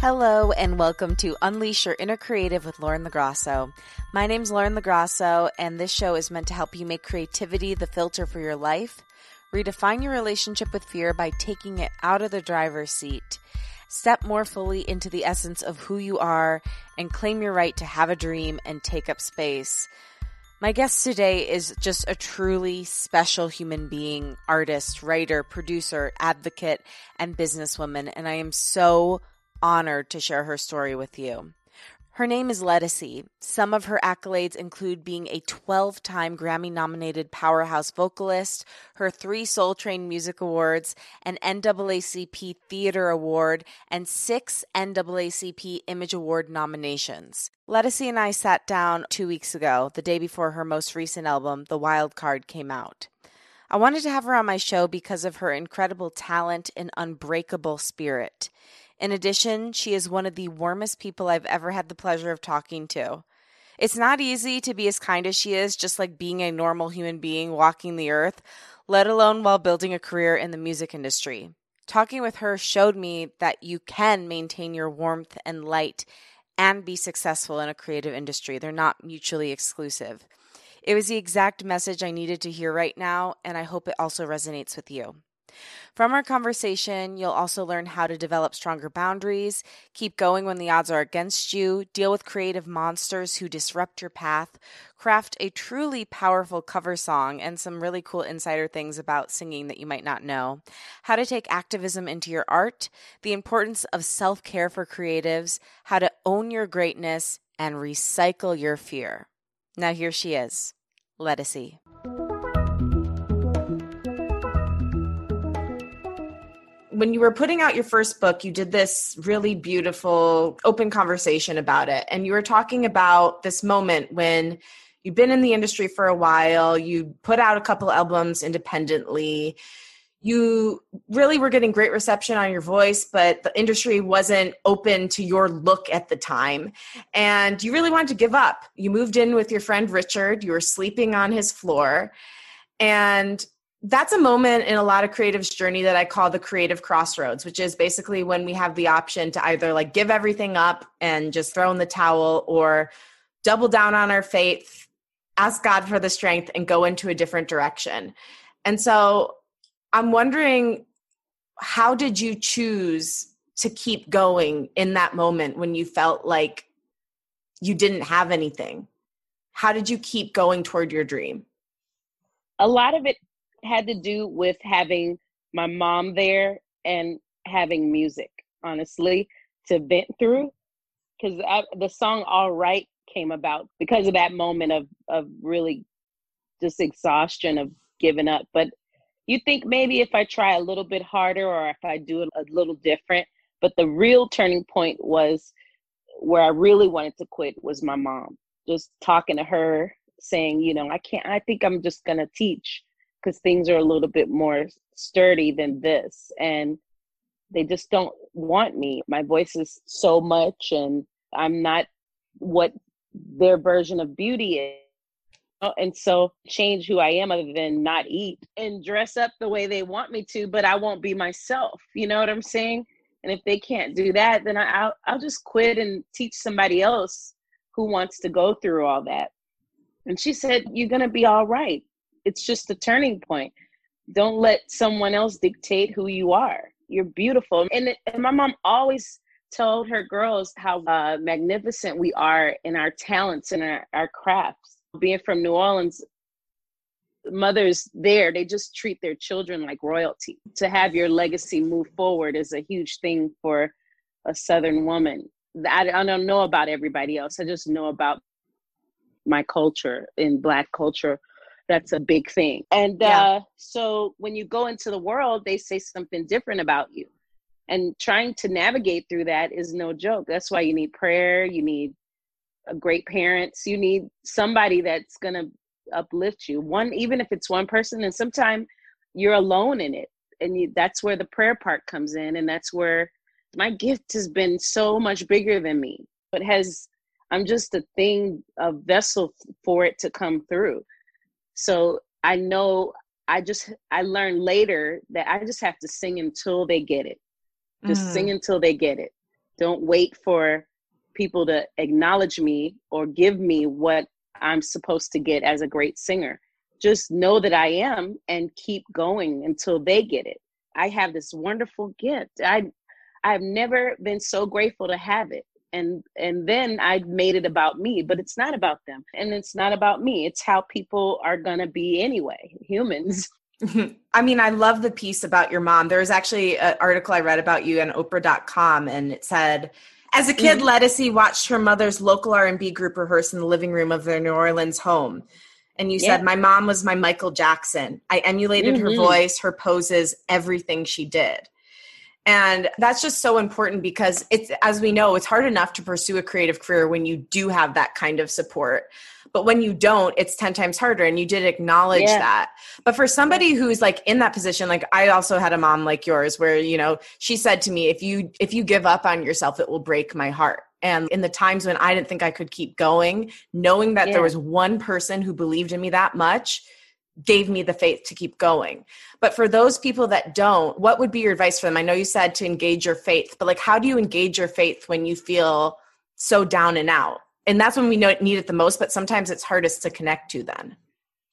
Hello, and welcome to Unleash Your Inner Creative with Lauren LoGrasso. My name's Lauren LoGrasso, and this show is meant to help you make creativity the filter for your life, redefine your relationship with fear by taking it out of the driver's seat, step more fully into the essence of who you are, and claim your right to have a dream and take up space. My guest today is just a truly special human being, artist, writer, producer, advocate, and businesswoman, and I am so honored to share her story with you. Her name is Ledisi. Some of her accolades include being a 12 time Grammy nominated powerhouse vocalist, her three Soul Train Music Awards, an NAACP Theater Award, and six NAACP Image Award nominations. Ledisi and I sat down two weeks ago, the day before her most recent album, The Wild Card, came out. I wanted to have her on my show because of her incredible talent and unbreakable spirit. In addition, she is one of the warmest people I've ever had the pleasure of talking to. It's not easy to be as kind as she is, just like being a normal human being walking the earth, let alone while building a career in the music industry. Talking with her showed me that you can maintain your warmth and light and be successful in a creative industry. They're not mutually exclusive. It was the exact message I needed to hear right now, and I hope it also resonates with you. From our conversation, you'll also learn how to develop stronger boundaries, keep going when the odds are against you, deal with creative monsters who disrupt your path, craft a truly powerful cover song, and some really cool insider things about singing that you might not know, how to take activism into your art, the importance of self care for creatives, how to own your greatness, and recycle your fear. Now, here she is, Ledisi. When you were putting out your first book, you did this really beautiful open conversation about it. And you were talking about this moment when you've been in the industry for a while, you put out a couple albums independently. You really were getting great reception on your voice, but the industry wasn't open to your look at the time. And you really wanted to give up. You moved in with your friend Richard, you were sleeping on his floor. And that's a moment in a lot of creatives journey that i call the creative crossroads which is basically when we have the option to either like give everything up and just throw in the towel or double down on our faith ask god for the strength and go into a different direction. And so i'm wondering how did you choose to keep going in that moment when you felt like you didn't have anything? How did you keep going toward your dream? A lot of it had to do with having my mom there and having music, honestly, to vent through. Because the song "All Right" came about because of that moment of of really just exhaustion of giving up. But you think maybe if I try a little bit harder or if I do it a little different. But the real turning point was where I really wanted to quit was my mom. Just talking to her, saying, you know, I can't. I think I'm just gonna teach because things are a little bit more sturdy than this and they just don't want me. My voice is so much and i'm not what their version of beauty is. Oh, and so change who i am other than not eat and dress up the way they want me to but i won't be myself you know what i'm saying? And if they can't do that then i'll, I'll just quit and teach somebody else who wants to go through all that. And she said you're going to be all right it's just a turning point. Don't let someone else dictate who you are. You're beautiful. And, and my mom always told her girls how uh, magnificent we are in our talents and our, our crafts. Being from New Orleans, mothers there, they just treat their children like royalty. To have your legacy move forward is a huge thing for a Southern woman. I, I don't know about everybody else. I just know about my culture in Black culture that's a big thing. And yeah. uh, so when you go into the world, they say something different about you. And trying to navigate through that is no joke. That's why you need prayer, you need a great parents, you need somebody that's going to uplift you. One, even if it's one person, and sometimes you're alone in it. And you, that's where the prayer part comes in. And that's where my gift has been so much bigger than me. But has I'm just a thing, a vessel for it to come through. So I know I just I learned later that I just have to sing until they get it. Just mm. sing until they get it. Don't wait for people to acknowledge me or give me what I'm supposed to get as a great singer. Just know that I am and keep going until they get it. I have this wonderful gift. I I've never been so grateful to have it. And and then I made it about me, but it's not about them. And it's not about me. It's how people are going to be anyway, humans. I mean, I love the piece about your mom. There was actually an article I read about you on Oprah.com, and it said, as a kid, mm-hmm. Ledisi watched her mother's local R&B group rehearse in the living room of their New Orleans home. And you yeah. said, my mom was my Michael Jackson. I emulated mm-hmm. her voice, her poses, everything she did. And that's just so important because it's, as we know, it's hard enough to pursue a creative career when you do have that kind of support. But when you don't, it's 10 times harder. And you did acknowledge yeah. that. But for somebody who's like in that position, like I also had a mom like yours where, you know, she said to me, if you, if you give up on yourself, it will break my heart. And in the times when I didn't think I could keep going, knowing that yeah. there was one person who believed in me that much gave me the faith to keep going. But for those people that don't, what would be your advice for them? I know you said to engage your faith, but like how do you engage your faith when you feel so down and out? and that's when we know need it the most but sometimes it's hardest to connect to then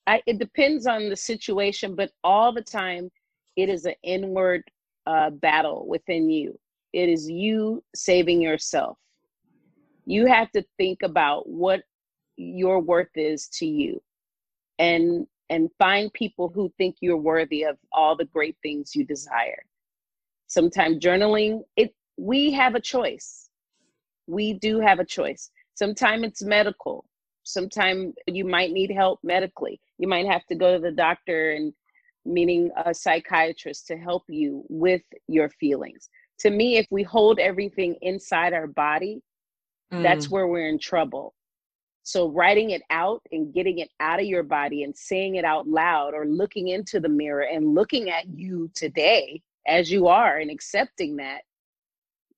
I, it depends on the situation but all the time it is an inward uh, battle within you it is you saving yourself you have to think about what your worth is to you and and find people who think you're worthy of all the great things you desire sometimes journaling it we have a choice we do have a choice Sometimes it's medical. Sometimes you might need help medically. You might have to go to the doctor and meaning a psychiatrist to help you with your feelings. To me, if we hold everything inside our body, mm. that's where we're in trouble. So, writing it out and getting it out of your body and saying it out loud or looking into the mirror and looking at you today as you are and accepting that,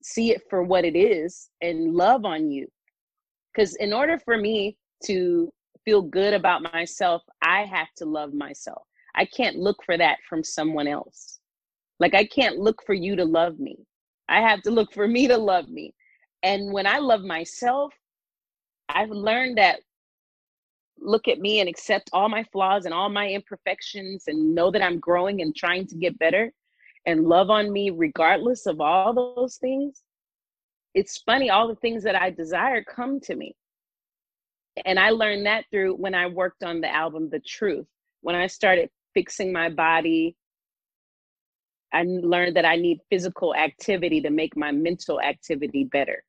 see it for what it is and love on you because in order for me to feel good about myself, I have to love myself. I can't look for that from someone else. Like, I can't look for you to love me. I have to look for me to love me. And when I love myself, I've learned that look at me and accept all my flaws and all my imperfections and know that I'm growing and trying to get better and love on me regardless of all those things it's funny all the things that i desire come to me. And i learned that through when i worked on the album the truth. When i started fixing my body i learned that i need physical activity to make my mental activity better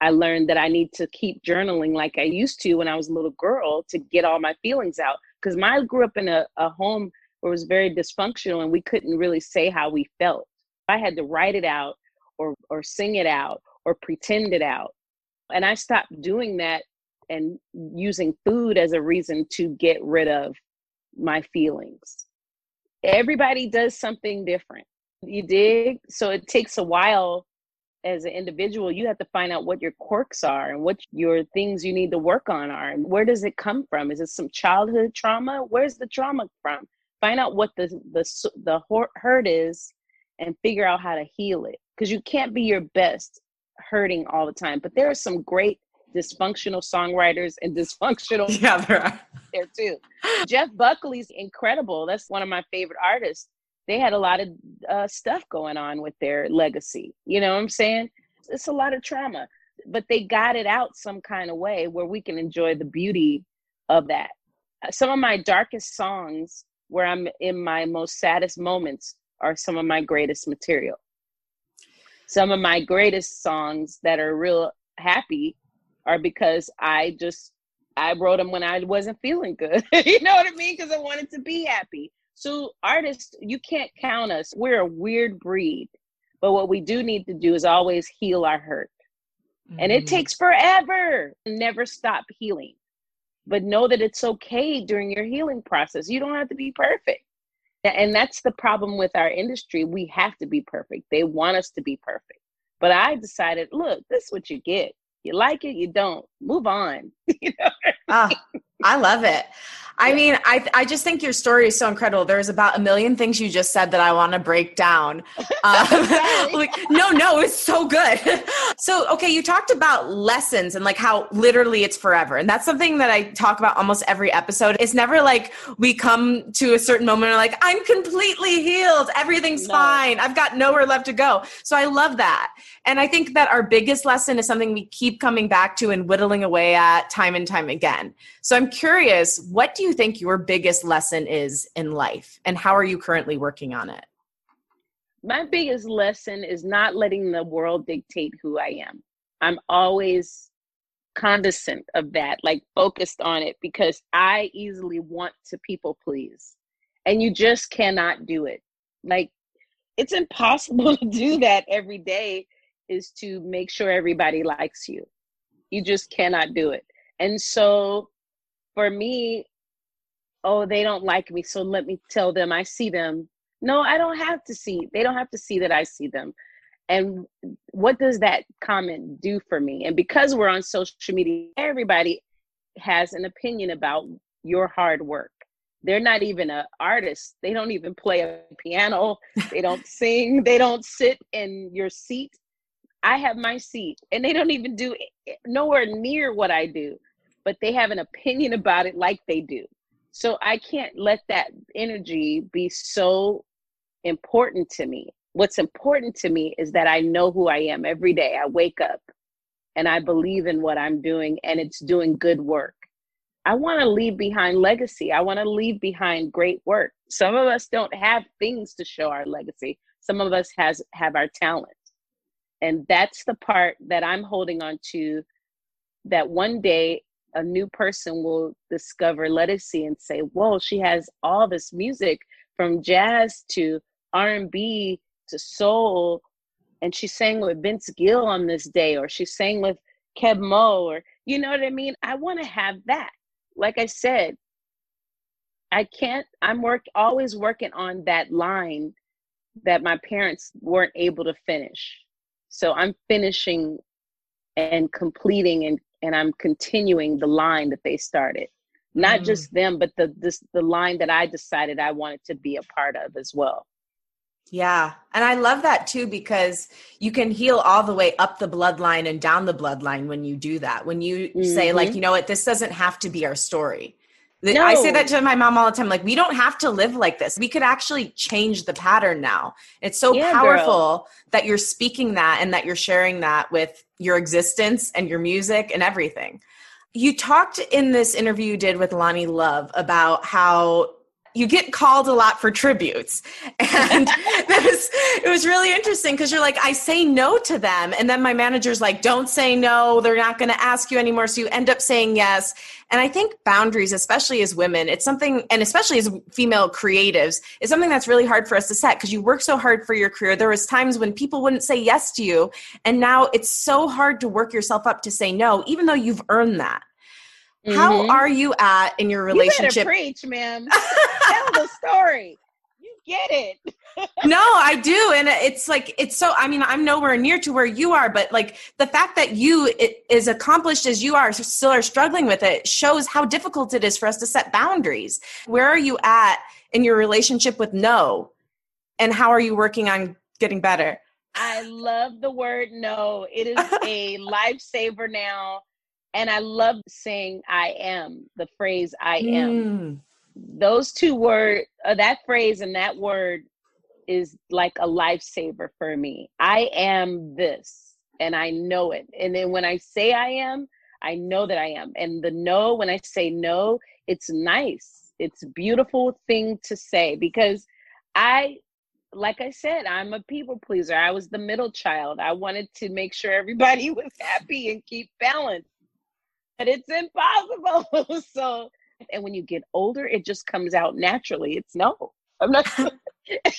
i learned that i need to keep journaling like i used to when i was a little girl to get all my feelings out because i grew up in a, a home where it was very dysfunctional and we couldn't really say how we felt i had to write it out or or sing it out or pretend it out. And I stopped doing that and using food as a reason to get rid of my feelings. Everybody does something different. You dig? So it takes a while as an individual. You have to find out what your quirks are and what your things you need to work on are. And where does it come from? Is it some childhood trauma? Where's the trauma from? Find out what the the the hurt is and figure out how to heal it because you can't be your best hurting all the time. But there are some great dysfunctional songwriters and dysfunctional yeah there are there too jeff buckley's incredible that's one of my favorite artists they had a lot of uh, stuff going on with their legacy you know what i'm saying it's a lot of trauma but they got it out some kind of way where we can enjoy the beauty of that some of my darkest songs where i'm in my most saddest moments are some of my greatest material some of my greatest songs that are real happy are because I just I wrote them when I wasn't feeling good. you know what I mean? Because I wanted to be happy. So artists, you can't count us. We're a weird breed. But what we do need to do is always heal our hurt. Mm-hmm. And it mm-hmm. takes forever. Never stop healing. But know that it's okay during your healing process. You don't have to be perfect. And that's the problem with our industry. We have to be perfect. They want us to be perfect. But I decided, look, this is what you get. You like it, you don't. Move on. you know ah, I love it. I mean, I I just think your story is so incredible. There's about a million things you just said that I want to break down. Um, like, no, no, it's so good. so, okay, you talked about lessons and like how literally it's forever, and that's something that I talk about almost every episode. It's never like we come to a certain moment and like I'm completely healed, everything's no. fine, I've got nowhere left to go. So I love that, and I think that our biggest lesson is something we keep coming back to and whittling away at time and time again. So I'm curious, what do you think your biggest lesson is in life and how are you currently working on it? My biggest lesson is not letting the world dictate who I am. I'm always condescent of that, like focused on it because I easily want to people please. And you just cannot do it. Like it's impossible to do that every day is to make sure everybody likes you. You just cannot do it. And so for me, oh, they don't like me, so let me tell them I see them. No, I don't have to see. They don't have to see that I see them. And what does that comment do for me? And because we're on social media, everybody has an opinion about your hard work. They're not even an artist. They don't even play a piano. They don't sing. They don't sit in your seat. I have my seat, and they don't even do eh, eh, nowhere near what I do but they have an opinion about it like they do. So I can't let that energy be so important to me. What's important to me is that I know who I am every day. I wake up and I believe in what I'm doing and it's doing good work. I want to leave behind legacy. I want to leave behind great work. Some of us don't have things to show our legacy. Some of us has have our talent. And that's the part that I'm holding on to that one day a new person will discover Ledisi and say, "Whoa, she has all this music from jazz to R&B to soul, and she sang with Vince Gill on this day, or she sang with Keb Mo, or you know what I mean? I want to have that. Like I said, I can't. I'm work always working on that line that my parents weren't able to finish. So I'm finishing and completing and and I'm continuing the line that they started. Not mm. just them, but the this the line that I decided I wanted to be a part of as well. Yeah. And I love that too because you can heal all the way up the bloodline and down the bloodline when you do that. When you mm-hmm. say, like, mm-hmm. you know what, this doesn't have to be our story. No. I say that to my mom all the time. Like, we don't have to live like this. We could actually change the pattern now. It's so yeah, powerful girl. that you're speaking that and that you're sharing that with your existence and your music and everything. You talked in this interview you did with Loni Love about how you get called a lot for tributes. And that was it was really interesting because you're like i say no to them. And then my manager's like don't say no. They're not going to ask you anymore. So you end up saying yes. And i think boundaries especially as women it's something and especially as female creatives is something that's really hard for us to set because you work so hard for your career. There was times when people wouldn't say yes to you and now it's so hard to work yourself up to say no even though you've earned that Mm-hmm. How are you at in your relationship? You preach, ma'am. Tell the story. You get it. no, I do, and it's like it's so. I mean, I'm nowhere near to where you are, but like the fact that you it, as accomplished as you are still are struggling with it shows how difficult it is for us to set boundaries. Where are you at in your relationship with no, and how are you working on getting better? I love the word no. It is a lifesaver now and I love saying I am, the phrase I am. Mm. Those two words, uh, that phrase and that word is like a lifesaver for me. I am this and I know it. And then when I say I am, I know that I am. And the no, when I say no, it's nice. It's a beautiful thing to say because I like I said, I'm a people pleaser. I was the middle child. I wanted to make sure everybody was happy and keep balance but it's impossible. so, and when you get older, it just comes out naturally. It's no. I'm not.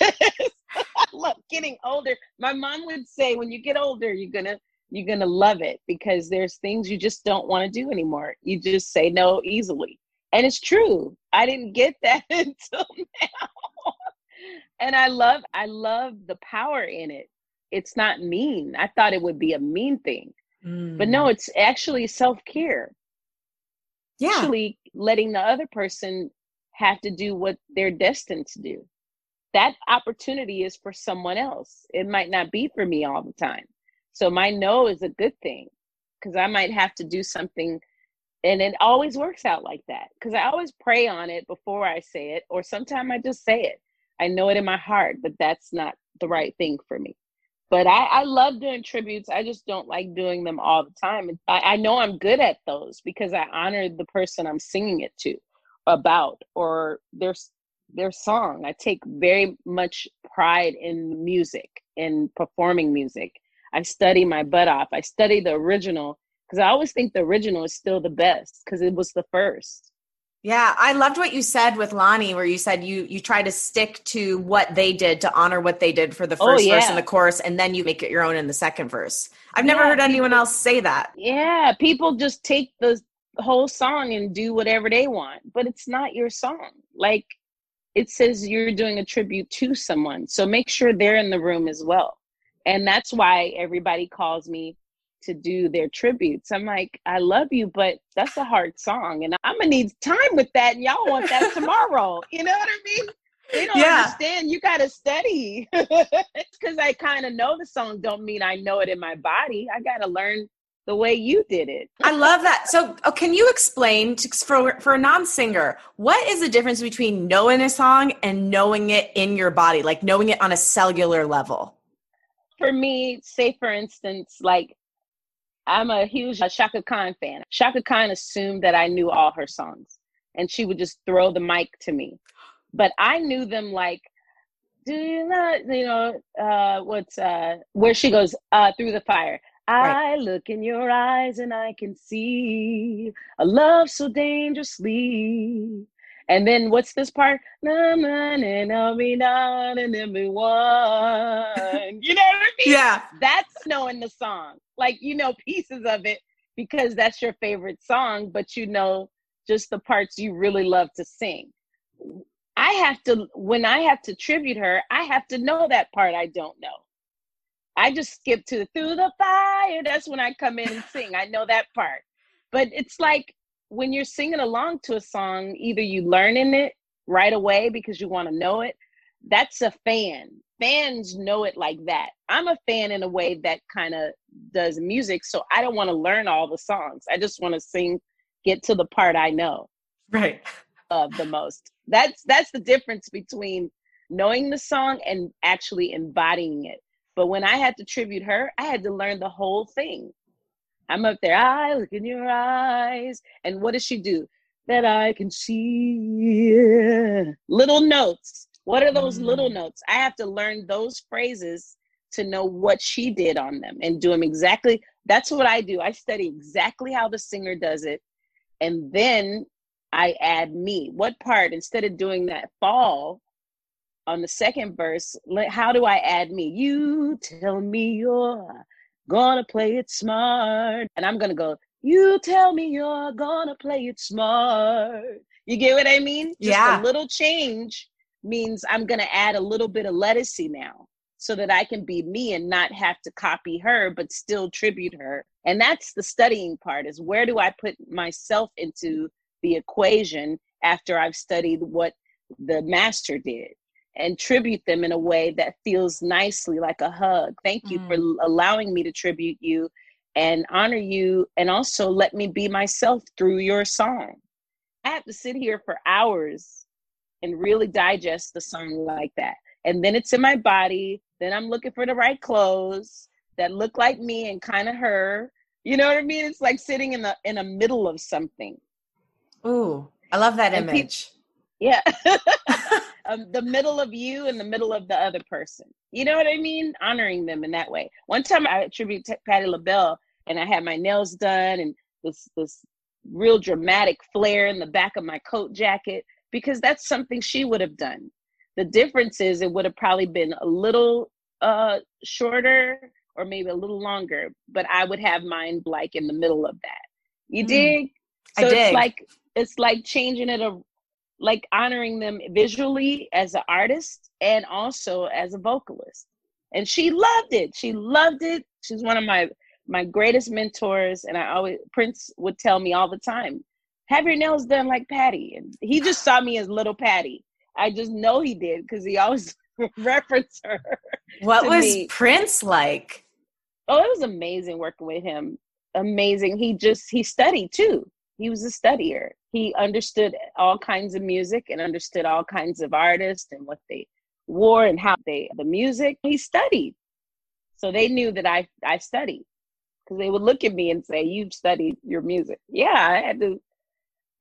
I love getting older. My mom would say, when you get older, you're gonna you're gonna love it because there's things you just don't want to do anymore. You just say no easily, and it's true. I didn't get that until now, and I love I love the power in it. It's not mean. I thought it would be a mean thing, Mm. But no, mm. it's actually self care. Yeah. Actually, letting the other person have to do what they're destined to do. That opportunity is for someone else. It might not be for me all the time. So my no is a good thing because I might have to do something and it always works out like that because I always pray on it before I say it, or sometimes I just say it. I know it in my heart, but that's not the right thing for me. But I, I love doing tributes. I just don't like doing them all the time. I, I know I'm good at those because I honor the person I'm singing it to about or their their song. I take very much pride in music, in performing music. I study my butt off. I study the original because I always think the original is still the best because it was the first. Yeah, I loved what you said with Loni, where you said you you try to stick to what they did to honor what they did for the oh, first oh, yeah. verse in the chorus, and then you make it your own in the second verse. I've never yeah, heard anyone else say that. Yeah, people just take the whole song and do whatever they want, but it's not your song. Like it says you're doing a tribute to someone, so make sure they're in the room as well. And that's why everybody calls me to do their tributes. I'm like, I love you, but that's a hard song, and I'm gonna need time with that, and y'all want that tomorrow. you know what I mean? They don't yeah. understand. You gotta study. because I kind of know the song, don't mean I know it in my body. I gotta learn the way you did it. I love that. So, oh, can you explain to, for for a non-singer what is the difference between knowing a song and knowing it in your body, like knowing it on a cellular level? For me, say for instance, like I'm a huge Chaka Khan fan. Chaka Khan assumed that I knew all her songs and she would just throw the mic to me. But I knew them like, do you not, you know, uh, what's, uh, where she goes, uh, through the fire. Right. I look in your eyes and I can see a love so dangerously. And then what's this part? Na na na na me na na na me one. You know what I mean? Yeah. That's knowing the song. Like you know pieces of it because that's your favorite song, but you know just the parts you really love to sing. I have to when I have to tribute her, I have to know that part I don't know. I just skip to through the fire. That's when I come in and sing. I know that part. But it's like when you're singing along to a song, either you learning it right away because you want to know it. That's a fan. Fans know it like that. I'm a fan in a way that kind of does music, so I don't want to learn all the songs. I just want to sing, get to the part I know. Right. Of the most. That's that's the difference between knowing the song and actually embodying it. But when I had to tribute her, I had to learn the whole thing. I'm up there, I look in your eyes. And what does she do? That I can see little notes. What are those mm. little notes? I have to learn those phrases to know what she did on them and do them exactly. That's what I do. I study exactly how the singer does it. And then I add me. What part, instead of doing that fall on the second verse, how do I add me? You tell me you're gonna play it smart. And I'm gonna go, you tell me you're gonna play it smart. You get what I mean? Just yeah. a little change means I'm gonna add a little bit of Ledisi now so that I can be me and not have to copy her, but still tribute her. And that's the studying part is where do I put myself into the equation after I've studied what the master did? and tribute them in a way that feels nicely like a hug. Thank you mm. for allowing me to tribute you and honor you and also let me be myself through your song. I have to sit here for hours and really digest the song like that. And then it's in my body. Then I'm looking for the right clothes that look like me and kind of her. You know what I mean? It's like sitting in the in the middle of something. Ooh, I love that and image. yeah. um, the middle of you and the middle of the other person. You know what I mean? Honoring them in that way. One time I attribute to Patti LaBelle and I had my nails done and this this real dramatic flare in the back of my coat jacket because that's something she would have done. The difference is it would have probably been a little uh shorter or maybe a little longer, but I would have mine like in the middle of that. You mm. dig? So I dig. it's like it's like changing it a, like honoring them visually as an artist and also as a vocalist. And she loved it. She loved it. She's one of my my greatest mentors and I always Prince would tell me all the time, have your nails done like Patti. And he just saw me as little Patti. I just know he did because he always referenced her. What was me. Prince like? Oh, it was amazing working with him. Amazing. He just he studied too. He was a studier. He understood all kinds of music and understood all kinds of artists and what they wore and how they the music. He studied. So they knew that I I studied because they would look at me and say, "You've studied your music." Yeah, I had to.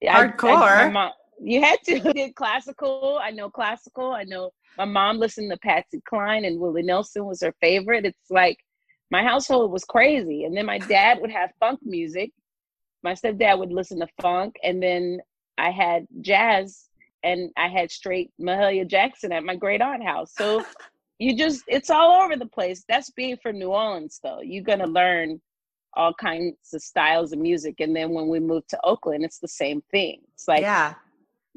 Hardcore. I, I, mom, you had to. Did classical. I know classical. I know my mom listened to Patsy Cline and Willie Nelson was her favorite. It's like my household was crazy. And then my dad would have funk music. My stepdad would listen to funk, and then I had jazz, and I had straight Mahalia Jackson at my great aunt house. So you just it's all over the place. That's being from New Orleans, though. You're gonna learn all kinds of styles of music. And then when we moved to Oakland, it's the same thing. It's like yeah,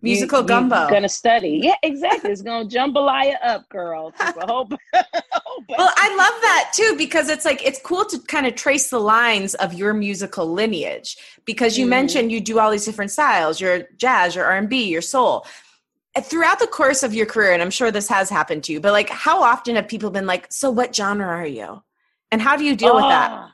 musical you, gumbo. Gonna study, yeah, exactly. It's gonna jambalaya up, girl. well, I love that too because it's like it's cool to kind of trace the lines of your musical lineage because you mm. mentioned you do all these different styles. Your jazz, your R and B, your soul throughout the course of your career and i'm sure this has happened to you but like how often have people been like so what genre are you and how do you deal oh, with that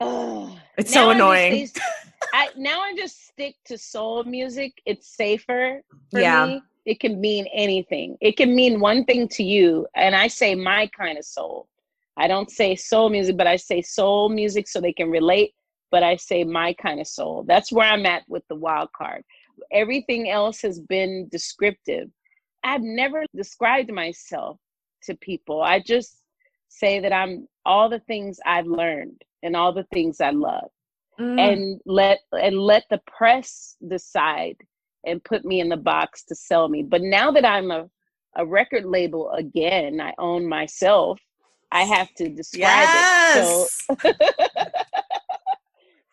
ah. it's so annoying. I, now I just stick to soul music. It's safer for yeah. me. It can mean anything. It can mean one thing to you, and I say my kind of soul. I don't say soul music, but I say soul music so they can relate. But I say my kind of soul. That's where I'm at with the wild card. Everything else has been descriptive. I've never described myself to people. I just say that I'm all the things I've learned and all the things I love. Mm. And let and let the press decide and put me in the box to sell me. But now that I'm a, a record label again, I own myself, I have to describe yes. it. So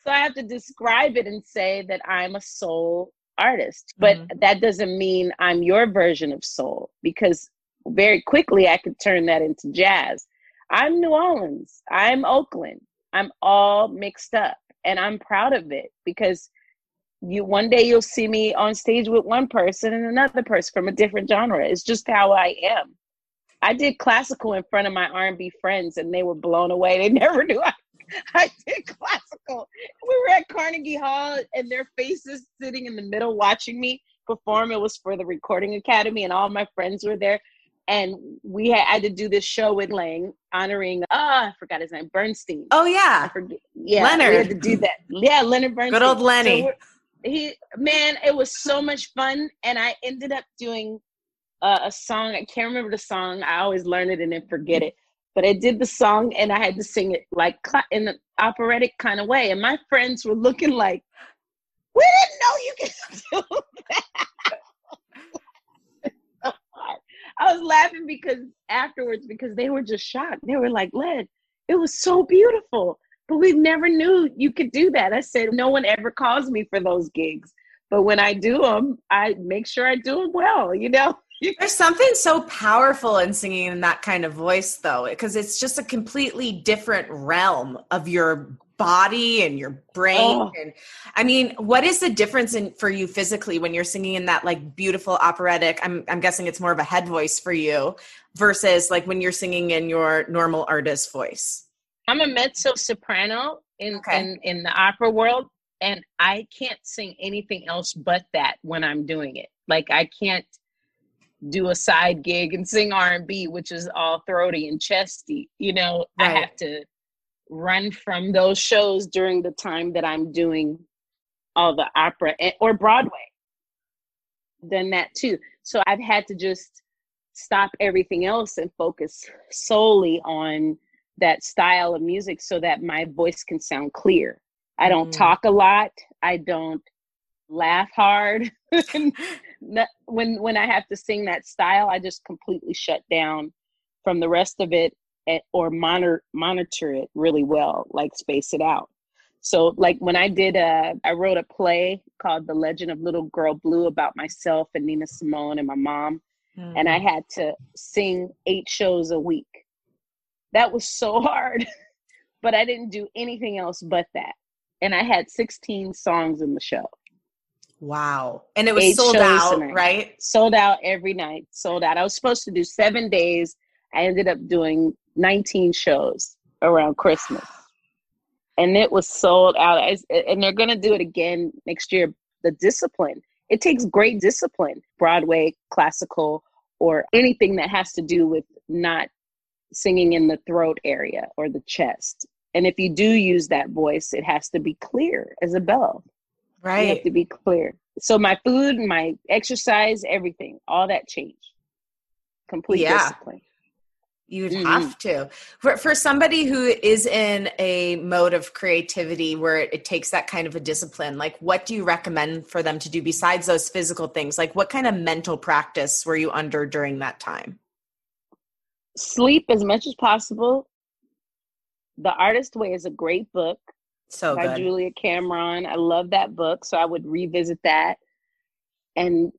So I have to describe it and say that I'm a soul artist. But mm that doesn't mean I'm your version of soul because very quickly I could turn that into jazz. I'm New Orleans. I'm Oakland. I'm all mixed up and I'm proud of it because you one day you'll see me on stage with one person and another person from a different genre. It's just how I am. I did classical in front of my R&B friends and they were blown away. They never knew I, I did classical. We were at Carnegie Hall and their faces sitting in the middle watching me perform. It was for the Recording Academy and all my friends were there and we had, had, to do this show with Lang honoring ah I forgot his name Bernstein. Oh yeah, yeah, Leonard. We had to do that. Yeah, Leonard Bernstein. Good old Lenny. So he man, it was so much fun, and I ended up doing uh, a song. I can't remember the song. I always learn it and then forget it. But I did the song and I had to sing it like in an operatic kind of way, and my friends were looking like, "We didn't know you could do that." I was laughing because afterwards because they were just shocked. They were like, "Led, it was so beautiful, but we never knew you could do that." I said, "No one ever calls me for those gigs, but when I do them, I make sure I do them well." You know. There's something so powerful in singing in that kind of voice, though, because it's just a completely different realm of your body and your brain oh. and i mean what is the difference in for you physically when you're singing in that like beautiful operatic i'm i'm guessing it's more of a head voice for you versus like when you're singing in your normal artist voice i'm a mezzo soprano in okay. in in the opera world and i can't sing anything else but that when i'm doing it like i can't do a side gig and sing r&b which is all throaty and chesty you know right. i have to run from those shows during the time that I'm doing all the opera or Broadway. Done that too. So I've had to just stop everything else and focus solely on that style of music so that my voice can sound clear. I don't mm. talk a lot. I don't laugh hard. when when I have to sing that style, I just completely shut down from the rest of it or monitor monitor it really well, like space it out. So like when I did a, I wrote a play called The Legend of Little Girl Blue about myself and Nina Simone and my mom. Mm-hmm. And I mm. had to sing eight shows a week. That was so hard, but I didn't do anything else but that. and I had 16 songs in the show. Wow. And it was Eight sold out, right? Sold out every night. Sold out. I was supposed to do seven days. I ended up doing 19 shows around Christmas. And it was sold out. And they're going to do it again next year. The discipline. It takes great discipline, Broadway, classical, or anything that has to do with not singing in the throat area or the chest. And if you do use that voice, it has to be clear as a bell. Right. You have to be clear. So my food, my exercise, everything, all that changed. Complete yeah. discipline. You'd mm-hmm. have to. For, for somebody who is in a mode of creativity where it, it, takes that kind of a discipline, like what do you recommend for them to do besides those physical things? Like what kind of mental practice were you under during that time? Sleep as much as possible. The Artist Way is a great book. So by good. Julia Cameron. I love that book, so I would revisit that. And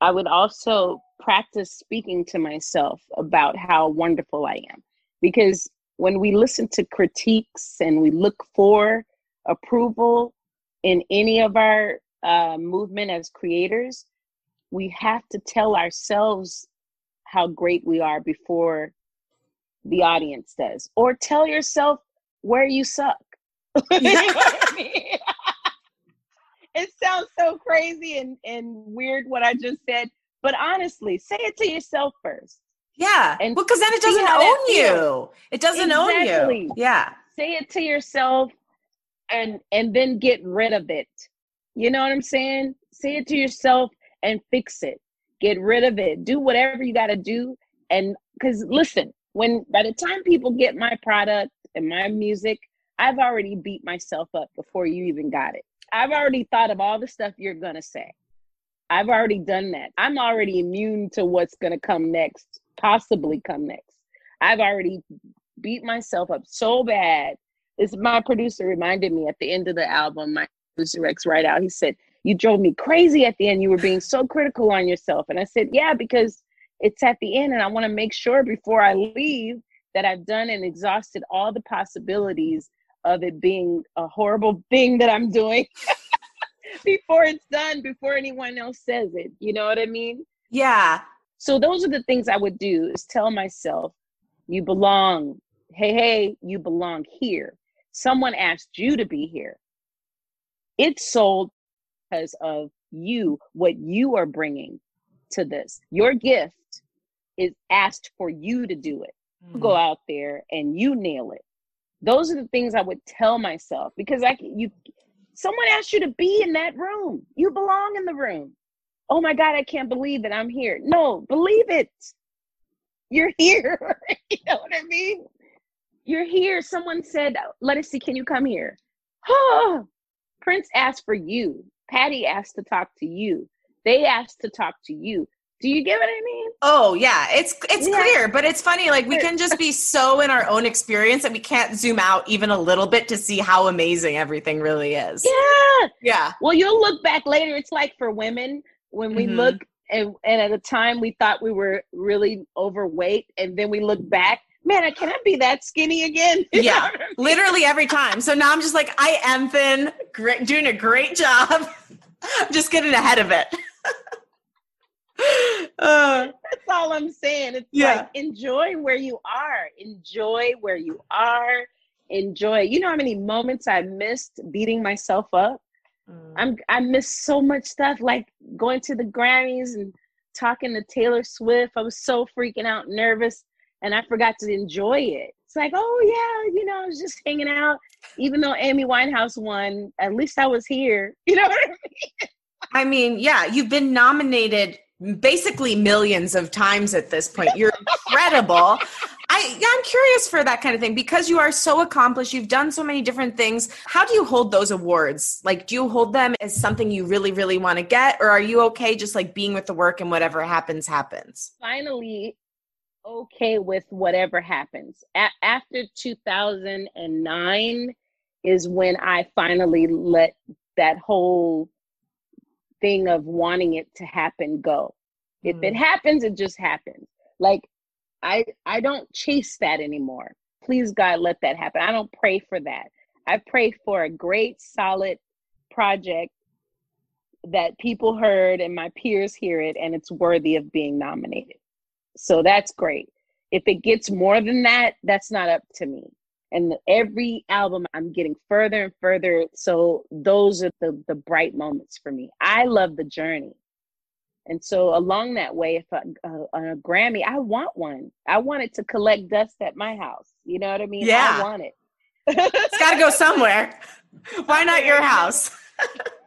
I would also practice speaking to myself about how wonderful I am. Because when we listen to critiques and we look for approval in any of our uh, movement as creators, we have to tell ourselves how great we are before the audience does. Or tell yourself where you suck. it sounds so crazy and, and weird what I just said, but honestly, say it to yourself first. Yeah. And well, because then it doesn't own you. It doesn't exactly. own you. Yeah. Say it to yourself and and then get rid of it. You know what I'm saying? Say it to yourself and fix it. Get rid of it. Do whatever you got to do. And because listen, when by the time people get my product and my music, I've already beat myself up before you even got it. I've already thought of all the stuff you're going to say. I've already done that. I'm already immune to what's going to come next, possibly come next. I've already beat myself up so bad. It's my producer reminded me at the end of the album, my producer Rex Rideout. He said, You drove me crazy at the end. You were being so critical on yourself. And I said, Yeah, because it's at the end and I want to make sure before I leave that I've done and exhausted all the possibilities of it being a horrible thing that I'm doing before it's done, before anyone else says it. You know what I mean? Yeah. So those are the things I would do is tell myself, you belong. Hey, hey, you belong here. Someone asked you to be here. It's sold because of you, what you are bringing to this. Your gift is asked for you to do it. Mm-hmm. Go out there and you nail it those are the things I would tell myself because I you someone asked you to be in that room. You belong in the room. Oh my God, I can't believe that I'm here. No, believe it. You're here. you know what I mean? You're here. Someone said, Ledisi, can you come here? Oh, Prince asked for you. Patti asked to talk to you. They asked to talk to you. Do you get what I mean? Oh yeah, it's it's yeah. clear, but it's funny. Like we can just be so in our own experience that we can't zoom out even a little bit to see how amazing everything really is. Yeah, yeah. Well, you'll look back later. It's like for women when we mm-hmm. look and, and at a time we thought we were really overweight, and then we look back. Man, I be that skinny again? yeah, I mean? literally every time. So now I'm just like, I am thin, great, doing a great job. I'm just getting ahead of it. Uh, That's all I'm saying. It's yeah. like enjoy where you are. Enjoy where you are. Enjoy. You know how many moments I missed beating myself up? Mm. I'm I missed so much stuff like going to the Grammys and talking to Taylor Swift. I was so freaking out, nervous, and I forgot to enjoy it. It's like, oh yeah, you know, I was just hanging out. Even though Amy Winehouse won, at least I was here. You know what I mean? I mean, yeah, you've been nominated basically millions of times at this point. You're incredible. I, yeah, I'm curious for that kind of thing because you are so accomplished. You've done so many different things. How do you hold those awards? Like, do you hold them as something you really, really want to get? Or are you okay just like being with the work and whatever happens, happens? Finally, okay with whatever happens. A- after 2009 is when I finally let that whole thing of wanting it to happen go. If it mm. happens, it just happens. Like I I don't chase that anymore. Please God let that happen. I don't pray for that. I pray for a great, solid project that people heard and my peers hear it and it's worthy of being nominated. So that's great. If it gets more than that, that's not up to me. And every album I'm getting further and further. So those are the the bright moments for me. I love the journey. And so along that way, if a, a, a Grammy, I want one. I want it to collect dust at my house. You know what I mean? Yeah. I want it. it's got to go somewhere. Why not your house?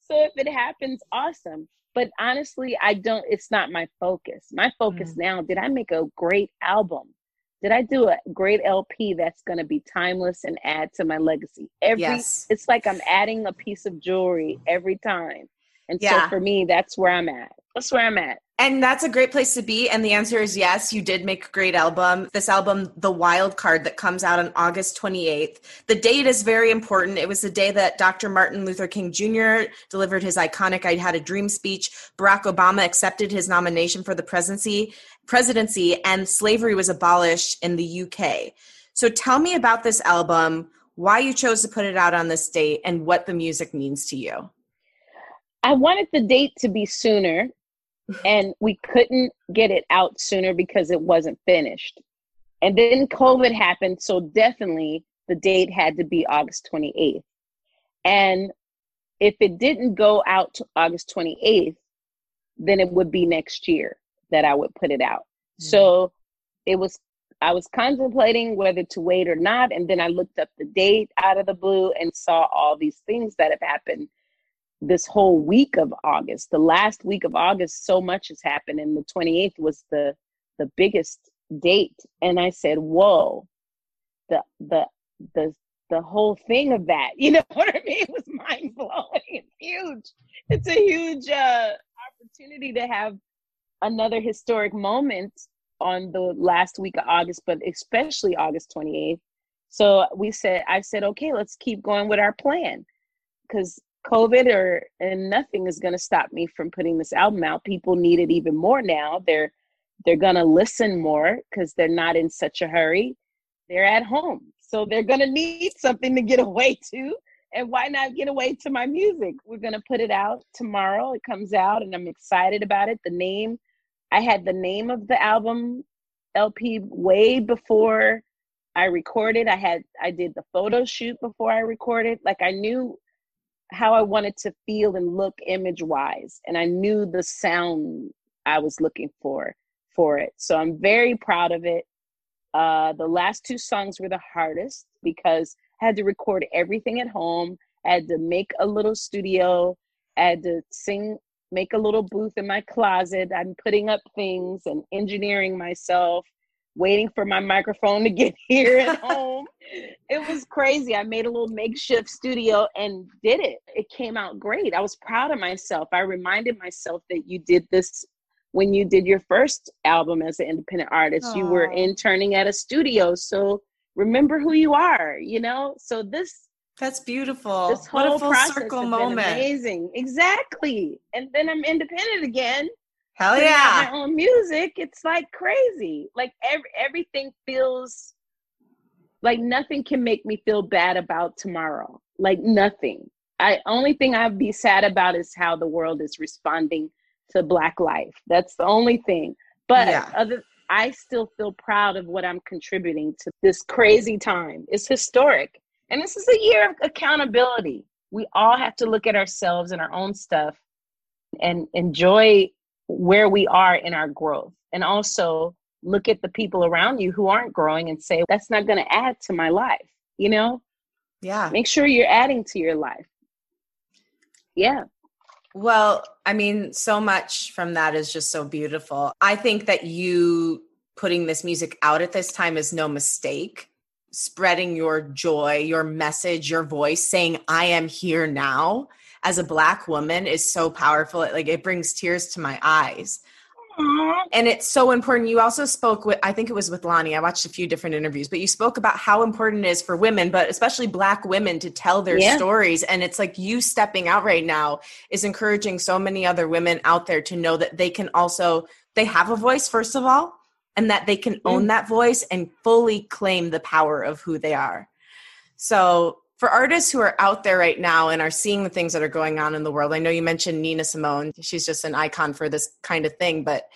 so if it happens, awesome. But honestly, I don't, it's not my focus. My focus mm. now, did I make a great album? Did I do a great LP that's going to be timeless and add to my legacy? Every, yes. it's like I'm adding a piece of jewelry every time. And yeah. so for me, that's where I'm at. That's where I'm at. And that's a great place to be. And the answer is yes, you did make a great album. This album, The Wild Card, that comes out on August 28th. The date is very important. It was the day that Dr. Martin Luther King Jr. delivered his iconic I Had a Dream speech. Barack Obama accepted his nomination for the presidency, presidency, and slavery was abolished in the UK. So tell me about this album, why you chose to put it out on this date, and what the music means to you. I wanted the date to be sooner and we couldn't get it out sooner because it wasn't finished. And then COVID happened, so definitely the date had to be August 28th. And if it didn't go out to August 28th, then it would be next year that I would put it out. Mm-hmm. So it was I was contemplating whether to wait or not and then I looked up the date out of the blue and saw all these things that have happened this whole week of August. The last week of August, so much has happened, and the 28th was the the biggest date. And I said, "Whoa, the the the the whole thing of that." You know what I mean? It was mind blowing. It's huge. It's a huge uh, opportunity to have another historic moment on the last week of August, but especially August 28th. So we said, I said, okay, let's keep going with our plan because COVID or and nothing is going to stop me from putting this album out. People need it even more now. They're they're going to listen more because they're not in such a hurry. They're at home, so they're going to need something to get away to. And why not get away to my music? We're going to put it out tomorrow. It comes out, and I'm excited about it. The name, I had the name of the album LP way before I recorded. I had I did the photo shoot before I recorded. Like I knew how I wanted to feel and look image wise. And I knew the sound I was looking for for it. So I'm very proud of it. Uh, the last two songs were the hardest because I had to record everything at home. I had to make a little studio. I had to sing, make a little booth in my closet. I'm putting up things and engineering myself waiting for my microphone to get here at home. It was crazy. I made a little makeshift studio and did it. It came out great. I was proud of myself. I reminded myself that you did this when you did your first album as an independent artist. Aww. You were interning at a studio. So remember who you are, you know? So this that's beautiful. This whole what a full circle moment. Amazing. Exactly. And then I'm independent again Hell yeah. My own music. It's like crazy. Like every everything feels like nothing can make me feel bad about tomorrow. Like nothing. I only thing I'd be sad about is how the world is responding to black life. That's the only thing. But yeah. other I still feel proud of what I'm contributing to this crazy time. It's historic. And this is a year of accountability. We all have to look at ourselves and our own stuff and enjoy where we are in our growth. And also look at the people around you who aren't growing and say that's not going to add to my life you know? Yeah. Make sure you're adding to your life. Yeah. Well i mean so much from that is just so beautiful. I think that you putting this music out at this time is no mistake. Spreading your joy your message your voice saying i am here now as a black woman is so powerful. It, like it brings tears to my eyes. And it's so important. You also spoke with, I think it was with Loni. I watched a few different interviews, but you spoke about how important it is for women, but especially Black women to tell their yeah. stories. And it's like you stepping out right now is encouraging so many other women out there to know that they can also, they have a voice, first of all, and that they can mm-hmm. own that voice and fully claim the power of who they are. So, for artists who are out there right now and are seeing the things that are going on in the world, I know you mentioned Nina Simone. She's just an icon for this kind of thing. But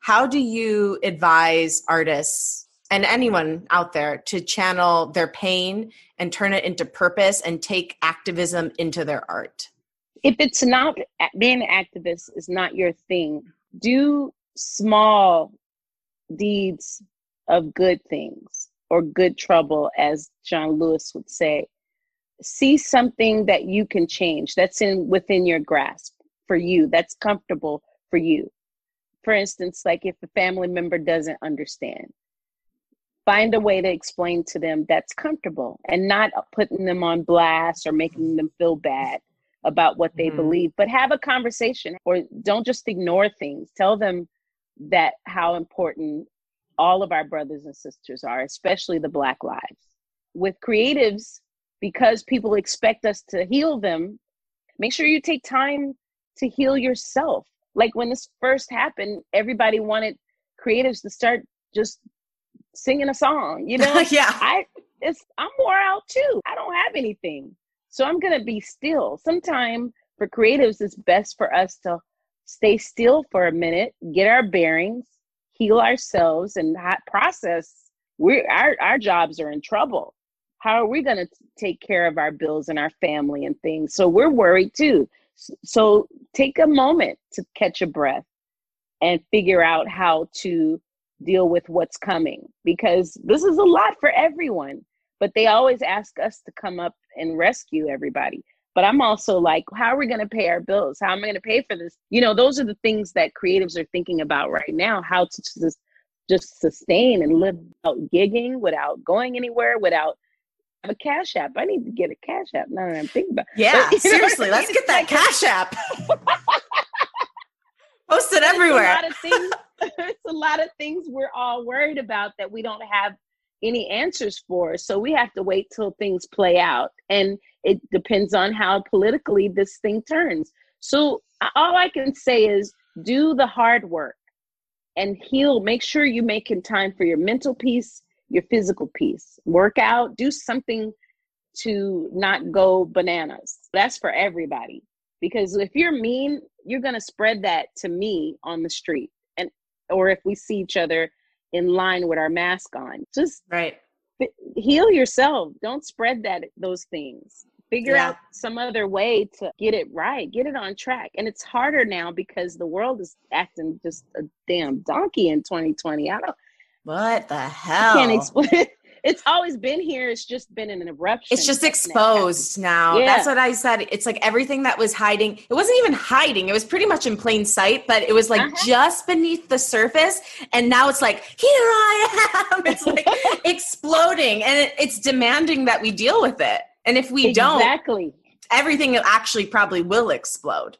how do you advise artists and anyone out there to channel their pain and turn it into purpose and take activism into their art? If it's not being an activist is not your thing, do small deeds of good things or good trouble, as John Lewis would say. See something that you can change that's in within your grasp for you, that's comfortable for you. For instance, like if a family member doesn't understand, find a way to explain to them that's comfortable and not putting them on blast or making them feel bad about what they mm-hmm. believe, but have a conversation or don't just ignore things. Tell them that how important all of our brothers and sisters are, especially the Black lives. With creatives, because people expect us to heal them, make sure you take time to heal yourself. Like when this first happened, everybody wanted creatives to start just singing a song, you know? yeah. I it's I'm wore out too. I don't have anything. So I'm gonna be still. Sometime for creatives, it's best for us to stay still for a minute, get our bearings, heal ourselves, and process. We our our jobs are in trouble. How are we going to take care of our bills and our family and things? So we're worried too. So take a moment to catch a breath and figure out how to deal with what's coming because this is a lot for everyone. But they always ask us to come up and rescue everybody. But I'm also like, how are we going to pay our bills? How am I going to pay for this? You know, those are the things that creatives are thinking about right now how to just, just sustain and live without gigging, without going anywhere, without a cash app. I need to get a cash app now that I'm thinking about Yeah, but, seriously, let's get that cash app. Post it everywhere. It's a, things, it's a lot of things we're all worried about that we don't have any answers for. So we have to wait till things play out. And it depends on how politically this thing turns. So all I can say is do the hard work and heal. Make sure you're making time for your mental peace, your physical peace. Work out, do something to not go bananas. That's for everybody. Because if you're mean, you're going to spread that to me on the street. And or if we see each other in line with our mask on. Just right. Heal yourself. Don't spread that those things. Figure yeah. out some other way to get it right, get it on track. And it's harder now because the world is acting just a damn donkey in 2020. I don't what the hell? I can't explain it's always been here. It's just been in an eruption. It's just exposed now. Yeah. That's what I said. It's like everything that was hiding. It wasn't even hiding. It was pretty much in plain sight, but it was like uh-huh. just beneath the surface. And now it's like, here I am. It's like exploding, and it, it's demanding that we deal with it. And if we exactly. don't, exactly, everything actually probably will explode.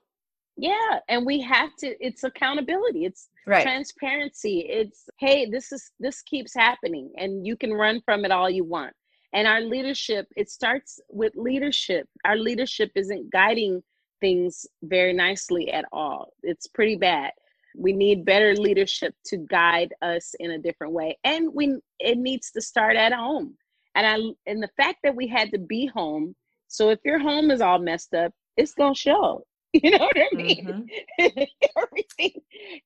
Yeah, and we have to. It's accountability. It's right. transparency. It's hey, this is this keeps happening, and you can run from it all you want. And our leadership, it starts with leadership. Our leadership isn't guiding things very nicely at all. It's pretty bad. We need better leadership to guide us in a different way, and we it needs to start at home. And I and the fact that we had to be home. So if your home is all messed up, it's gonna show You know what I mean? Mm-hmm. everything,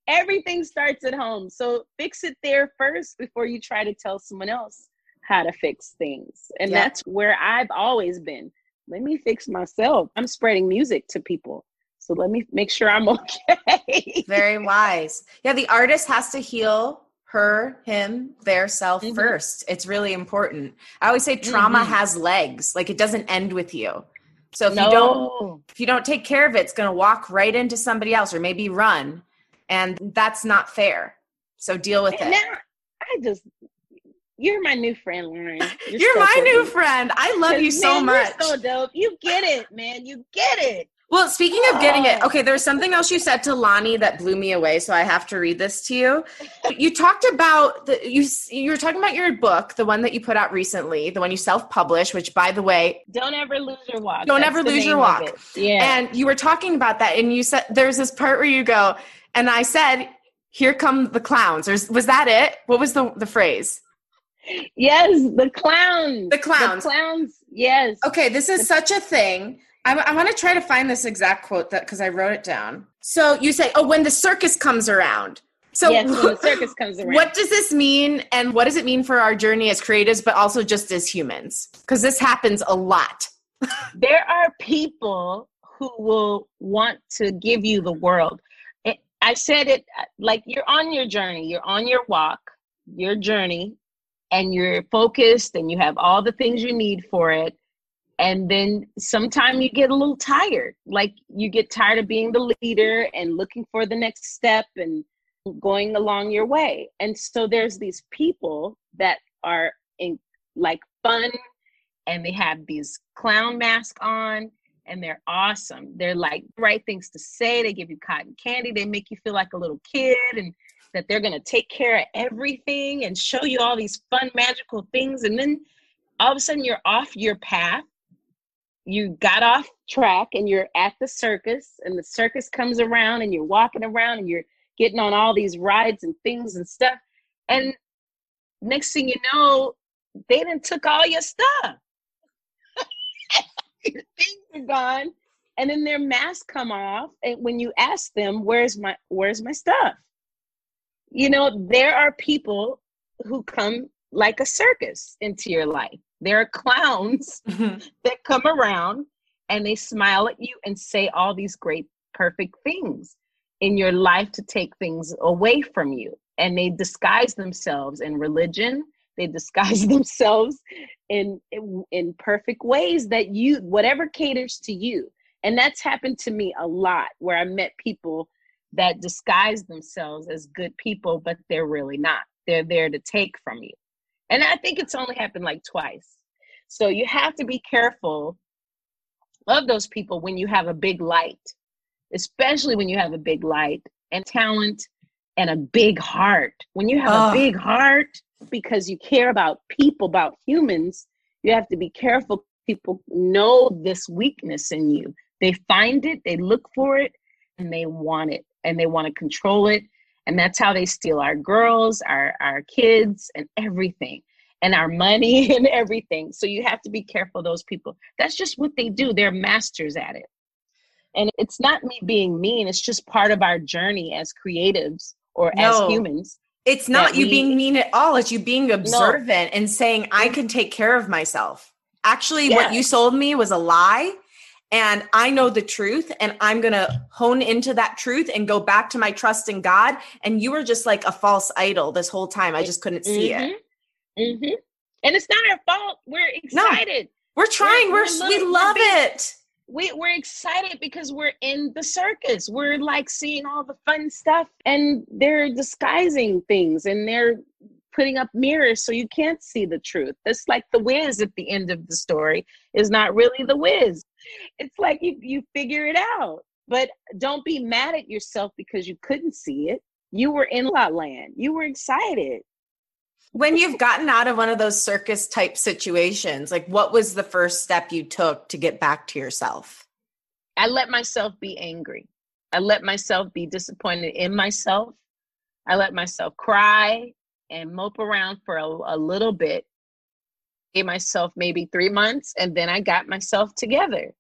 everything starts at home. So fix it there first before you try to tell someone else how to fix things. And yeah. that's where I've always been. Let me fix myself. I'm spreading music to people. So let me make sure I'm okay. Very wise. Yeah, the artist has to heal her, him, their self mm-hmm. first. It's really important. I always say trauma mm-hmm. has legs. Like it doesn't end with you. So if no. you don't if you don't take care of it, it's going to walk right into somebody else or maybe run, and that's not fair. So deal with and it. Now, I just you're my new friend, Lauren. You're, you're so my new friend. I love you so man, much. You're so dope. You get it, man. You get it. Well, speaking of getting it, oh. okay, there's something else you said to Loni that blew me away, so I have to read this to you. You talked about the you you were talking about your book, the one that you put out recently, the one you self-published, which by the way, don't ever lose your walk. Don't That's ever lose your walk. Yeah. And you were talking about that and you said there's this part where you go and I said, "Here come the clowns." Or was that it? What was the the phrase? Yes, the clowns. The clowns. The clowns yes. Okay, this is such a thing. I, I want to try to find this exact quote that because I wrote it down. So you say, "Oh, when the circus comes around." So yes, when the circus comes around. What does this mean, and what does it mean for our journey as creatives, but also just as humans? Because this happens a lot. there are people who will want to give you the world. I said it like you're on your journey, you're on your walk, your journey, and you're focused and you have all the things you need for it. And then sometime you get a little tired. Like you get tired of being the leader and looking for the next step and going along your way. And so there's these people that are in like fun and they have these clown masks on and they're awesome. They're like right things to say. They give you cotton candy. They make you feel like a little kid and that they're going to take care of everything and show you all these fun, magical things. And then all of a sudden, you're off your path. You got off track and you're at the circus, and the circus comes around, and you're walking around and you're getting on all these rides and things and stuff. And next thing you know, they didn't took all your stuff. your things are gone. And then their masks come off. And when you ask them, where's my where's my stuff? you know, there are people who come like a circus into your life. There are clowns mm-hmm. that come around and they smile at you and say all these great, perfect things in your life to take things away from you. And they disguise themselves in religion. They disguise themselves in, in in perfect ways that you whatever caters to you. And that's happened to me a lot where I met people that disguise themselves as good people, but they're really not. They're there to take from you. And I think it's only happened like twice. So you have to be careful of those people when you have a big light, especially when you have a big light and talent and a big heart. When you have oh. a big heart, because you care about people, about humans, you have to be careful. People know this weakness in you. They find it, they look for it, and they want it and they want to control it and that's how they steal our girls our our kids and everything and our money and everything. So you have to be careful those people. That's just what they do. They're masters at it. And it's not me being mean. It's just part of our journey as creatives or no, as humans it's not you we, being mean at all. It's you being observant no. and saying i can take care of myself. Actually yes. what you sold me was a lie and I know the truth and I'm going to hone into that truth and go back to my trust in God. And you were just like a false idol this whole time. I just couldn't see mm-hmm. it. Mm-hmm. And it's not our fault. We're excited. No, we're trying. We're, we're we love it. We, we're excited because we're in the circus. We're like seeing all the fun stuff and they're disguising things and they're putting up mirrors so you can't see the truth. It's like the whiz at the end of the story is not really the whiz. It's like you you figure it out. But don't be mad at yourself because you couldn't see it. You were in La Land. You were excited. When you've gotten out of one of those circus type situations, like what was the first step you took to get back to yourself? I let myself be angry. I let myself be disappointed in myself. I let myself cry and mope around for a, a little bit. Gave myself maybe three months, and then I got myself together.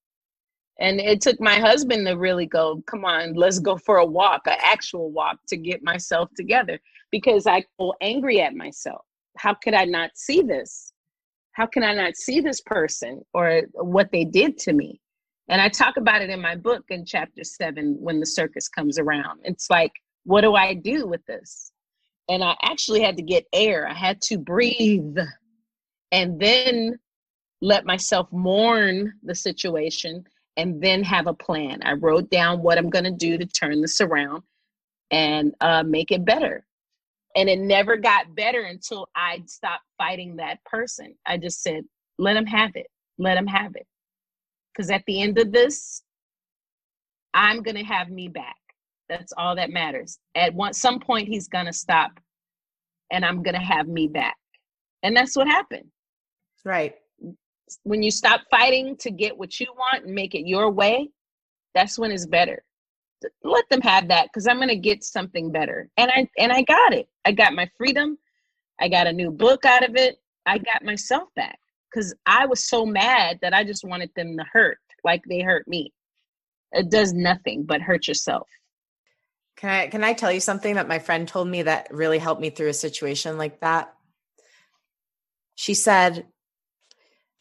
And it took my husband to really go, come on, let's go for a walk, an actual walk to get myself together because I feel angry at myself. How could I not see this? How can I not see this person or what they did to me? And I talk about it in my book in chapter seven when the circus comes around. It's like, what do I do with this? And I actually had to get air. I had to breathe and then let myself mourn the situation and then have a plan. I wrote down what I'm going to do to turn this around and uh, make it better. And it never got better until I stopped fighting that person. I just said, let him have it. Let him have it. Because at the end of this, I'm going to have me back. That's all that matters. At one some point he's gonna stop and I'm gonna have me back. And that's what happened. Right. When you stop fighting to get what you want and make it your way, that's when it's better. Let them have that because I'm gonna get something better. And I and I got it. I got my freedom. I got a new book out of it. I got myself back. because I was so mad that I just wanted them to hurt like they hurt me. It does nothing but hurt yourself. Can I can I tell you something that my friend told me that really helped me through a situation like that? She said,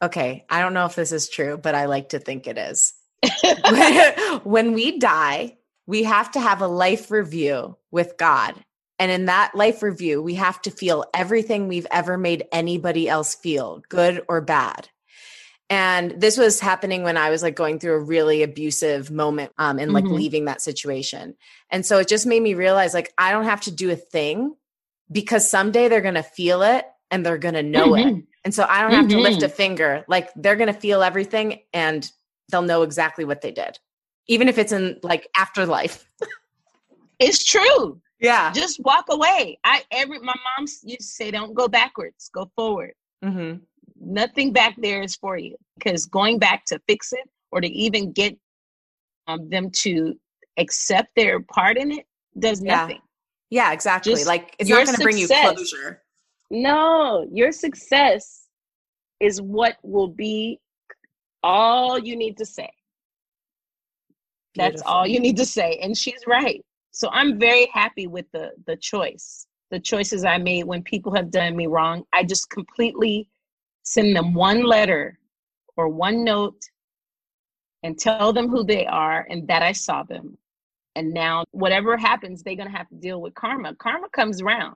"Okay, I don't know if this is true, but I like to think it is. when we die, we have to have a life review with God. And in that life review, we have to feel everything we've ever made anybody else feel, good or bad. And this was happening when I was like going through a really abusive moment um, and like mm-hmm. leaving that situation. And so it just made me realize like I don't have to do a thing because someday they're going to feel it and they're going to know mm-hmm. it. And so I don't have mm-hmm. to lift a mm-hmm. finger. Like they're going to feel everything and they'll know exactly what they did, even if it's in like afterlife. it's true. Yeah. Just walk away. I every my mom used to say, "Don't go backwards, go forward." Mm-hmm nothing back there is for you because going back to fix it or to even get um, them to accept their part in it does nothing. Yeah, yeah exactly. Just like it's not going to bring you closure. No, your success is what will be all you need to say. Beautiful. That's all you need to say. And she's right. So I'm very happy with the the choice. The choices I made when people have done me wrong. I just completely send them one letter or one note and tell them who they are and that I saw them. And now, whatever happens, they're going to have to deal with karma. Karma comes around.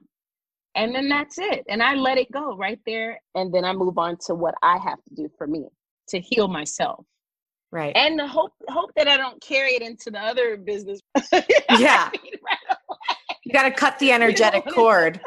And then that's it. And I let it go right there. And then I move on to what I have to do for me to heal myself. Right. And the hope hope that I don't carry it into the other business. yeah. you got to cut the energetic cord.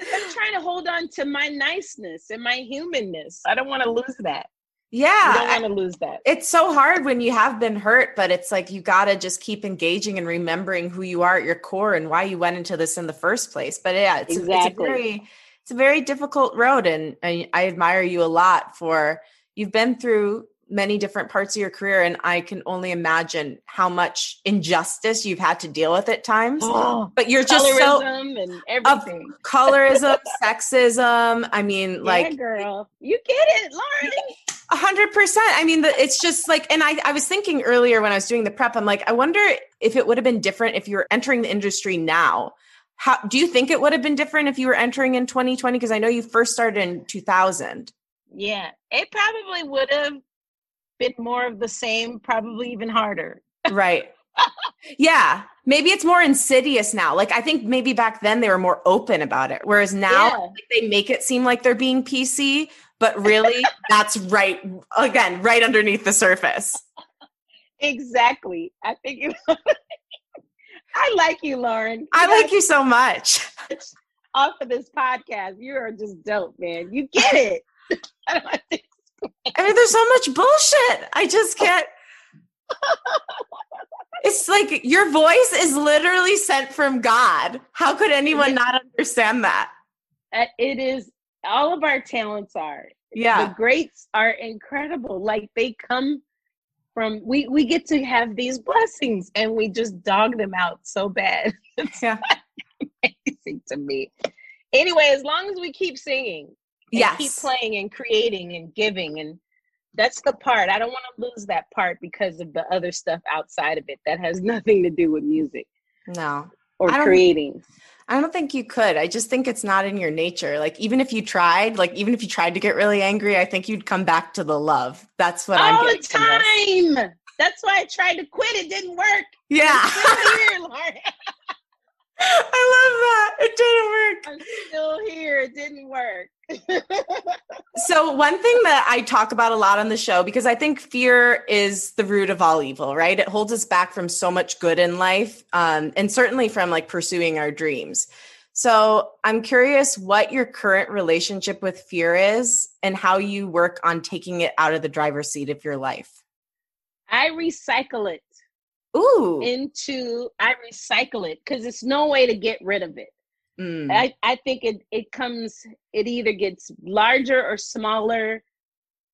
I'm trying to hold on to my niceness and my humanness. I don't want to lose that. Yeah. I don't want to lose that. It's so hard when you have been hurt, but it's like you got to just keep engaging and remembering who you are at your core and why you went into this in the first place. But yeah, it's, exactly. it's a very it's a very difficult road and I, I admire you a lot for you've been through many different parts of your career and i can only imagine how much injustice you've had to deal with at times oh, but you're just so and everything colorism sexism i mean yeah, like girl you get it lauren a hundred percent. I mean, the, it's just like, and I, I was thinking earlier when I was doing the prep, I'm like, I wonder if it would have been different if you were entering the industry now. How do you think it would have been different if you were entering in 2020? Because I know you first started in 2000. Yeah, it probably would have bit more of the same, probably even harder. right. yeah. Maybe it's more insidious now. Like I think maybe back then they were more open about it. Whereas now yeah. like, they make it seem like they're being PC, but really that's right again, right underneath the surface. Exactly. I think you I like you, Lauren. You I like you so much. Off of this podcast. You are just dope, man. You get it. I don't think I mean, there's so much bullshit. I just can't. it's like your voice is literally sent from God. How could anyone not understand that? It is all of our talents are. Yeah. The greats are incredible. Like they come from we we get to have these blessings and we just dog them out so bad. It's yeah. amazing to me. Anyway, as long as we keep singing, yes. keep playing and creating and giving and that's the part. I don't want to lose that part because of the other stuff outside of it that has nothing to do with music no. or I creating. I don't think you could. I just think it's not in your nature. Like even if you tried like even if you tried to get really angry i think you'd come back to the love. That's what all i'm all the time! That's why i tried to quit. It didn't work. Yeah I love that. It didn't work. I'm still here. It didn't work. so, one thing that I talk about a lot on the show, because I think fear is the root of all evil, right? It holds us back from so much good in life, um, and certainly from like pursuing our dreams. So, I'm curious what your current relationship with fear is and how you work on taking it out of the driver's seat of your life. I recycle it. Ooh. Into I recycle it because it's no way to get rid of it. Mm. I, I think it, it comes, it either gets larger or smaller,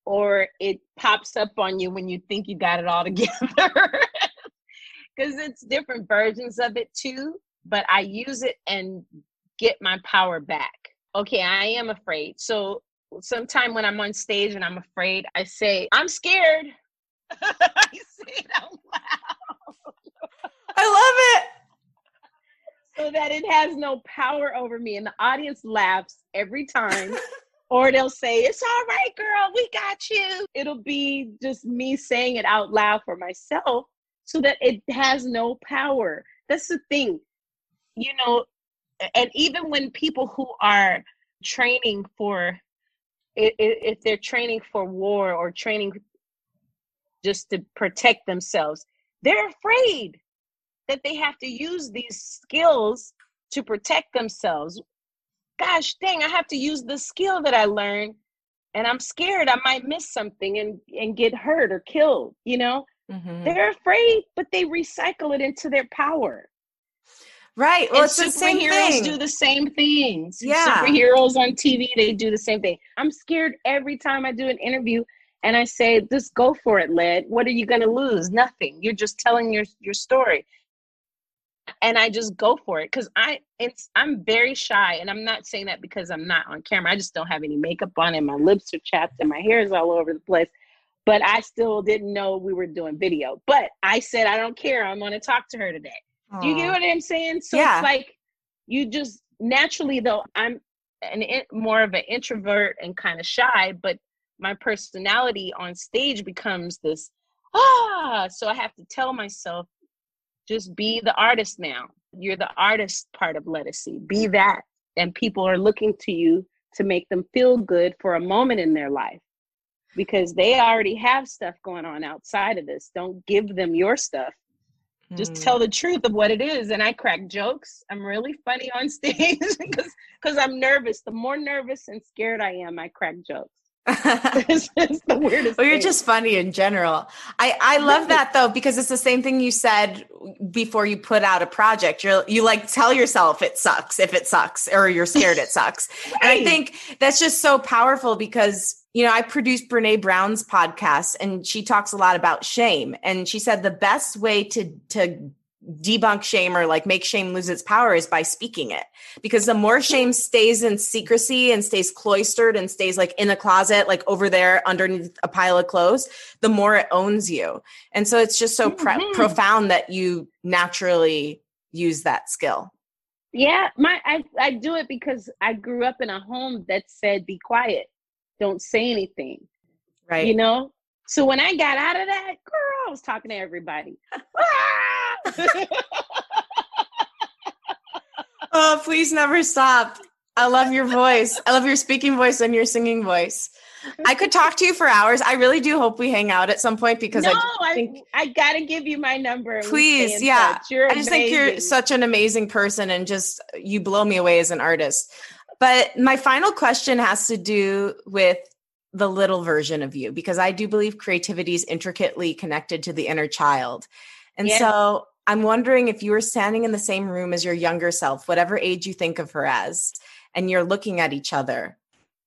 or it pops up on you when you think you got it all together. Because it's different versions of it too, but I use it and get my power back. Okay, I am afraid. So sometime when I'm on stage and I'm afraid, I say, I'm scared. I say it out loud. I love it. So that it has no power over me. And the audience laughs every time. or they'll say, It's all right, girl, we got you. It'll be just me saying it out loud for myself so that it has no power. That's the thing. You know, and even when people who are training for if they're training for war or training just to protect themselves they're afraid that they have to use these skills to protect themselves gosh dang i have to use the skill that i learned and i'm scared i might miss something and and get hurt or killed you know mm-hmm. they're afraid but they recycle it into their power Right. Well, and superheroes do the same things. Yeah. Superheroes on TV, they do the same thing. I'm scared every time I do an interview and I say, just go for it, Led. What are you gonna lose? Nothing. You're just telling your your story. And I just go for it because I it's I'm very shy, and I'm not saying that because I'm not on camera. I just don't have any makeup on, and my lips are chapped, and my hair is all over the place. But I still didn't know we were doing video. But I said I don't care. I'm gonna talk to her today. Aww. Do you get what I'm saying? So yeah. it's like you just naturally though I'm an more of an introvert and kind of shy, but my personality on stage becomes this ah so I have to tell myself just be the artist now. You're the artist part of Ledisi. Be that. And people are looking to you to make them feel good for a moment in their life because they already have stuff going on outside of this. Don't give them your stuff just mm. tell the truth of what it is and i crack jokes i'm really funny on stage because because i'm nervous the more nervous and scared i am i crack jokes it's, it's the weirdest well you're thing. just funny in general i i love that though because it's the same thing you said before you put out a project you're you like tell yourself it sucks if it sucks or you're scared it sucks right. and i think that's just so powerful because you know, I produced Brene Brown's podcast and she talks a lot about shame. And she said the best way to to debunk shame or like make shame lose its power is by speaking it. Because the more shame stays in secrecy and stays cloistered and stays like in a closet, like over there underneath a pile of clothes, the more it owns you. And so it's just so mm-hmm. profound that you naturally use that skill. Yeah, my I, I do it because I grew up in a home that said be quiet don't say anything. Right. You know? So when I got out of that, girl, I was talking to everybody. oh, please never stop. I love your voice. I love your speaking voice and your singing voice. I could talk to you for hours. I really do hope we hang out at some point because no, I think I, I gotta give you my number. Please, yeah. I just think you're such an amazing person and just you blow me away as an artist. But my final question has to do with the little version of you because I do believe creativity is intricately connected to the inner child. And yes. so I'm wondering if you were standing in the same room as your younger self, whatever age you think of her as, and you're looking at each other,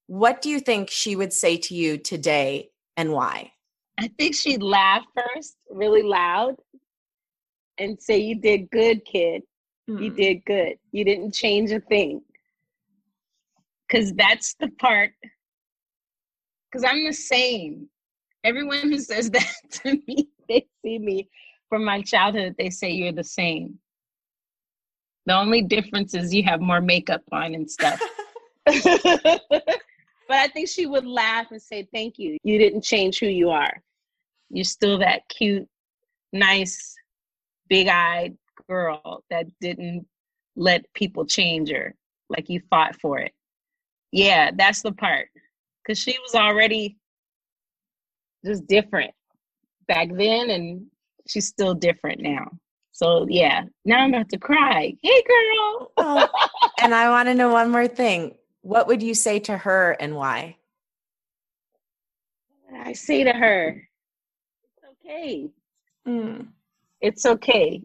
what do you think she would say to you today and why? I think she'd laugh first, really loud, and say, You did good, kid. Mm. You hmm. did good. You didn't change a thing because that's the part because i'm the same everyone who says that to me they see me from my childhood they say you're the same. The only difference is you have more makeup on and stuff. But i think she would laugh and say thank you. You didn't change who you are. You're still that cute nice big-eyed girl that didn't let people change her like you fought for it. Yeah, that's the part. Cause she was already just different back then and she's still different now. So yeah, now I'm about to cry. Hey girl. oh, and I want to know one more thing. What would you say to her and why? I say to her, it's okay. Mm. It's okay.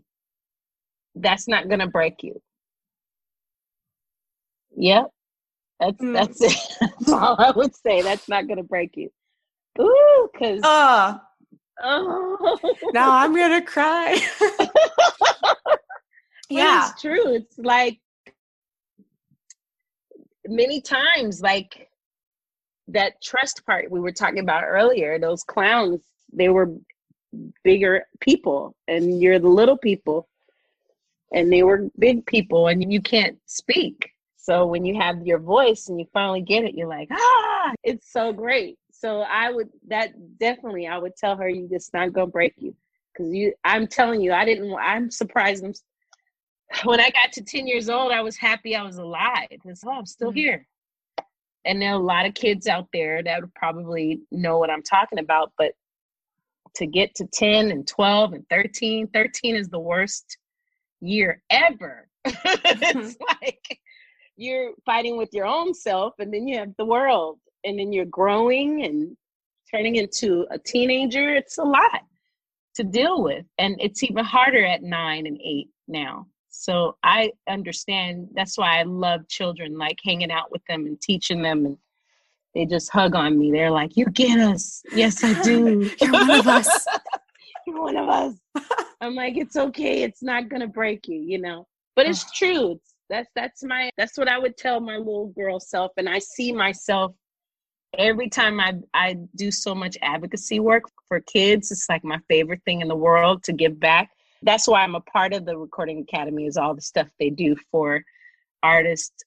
That's not gonna break you. Yep. That's mm. that's it. That's all I would say. That's not gonna break you. Ooh, cause oh, oh. now I'm gonna cry. yeah, it's true. It's like many times, like that trust part we were talking about earlier, those clowns, they were bigger people and you're the little people and they were big people and you can't speak. So when you have your voice and you finally get it, you're like, ah, it's so great. So I would that definitely I would tell her you just not gonna break you because you I'm telling you I didn't I'm surprised I'm, when I got to 10 years old I was happy I was alive. It's oh I'm still mm-hmm. here. And there are a lot of kids out there that would probably know what I'm talking about, but to get to 10 and 12 and 13, 13 is the worst year ever. it's like you're fighting with your own self and then you have the world and then you're growing and turning into a teenager. It's a lot to deal with. And it's even harder at nine and eight now. So I understand. That's why I love children, like hanging out with them and teaching them. And they just hug on me. They're like, You get us. Yes, I do. You're one of us. You're one of us. I'm like, It's okay. It's not going to break you, you know? But it's true. It's, that's that's my that's what I would tell my little girl self and I see myself every time I I do so much advocacy work for kids it's like my favorite thing in the world to give back that's why I'm a part of the Recording Academy is all the stuff they do for artists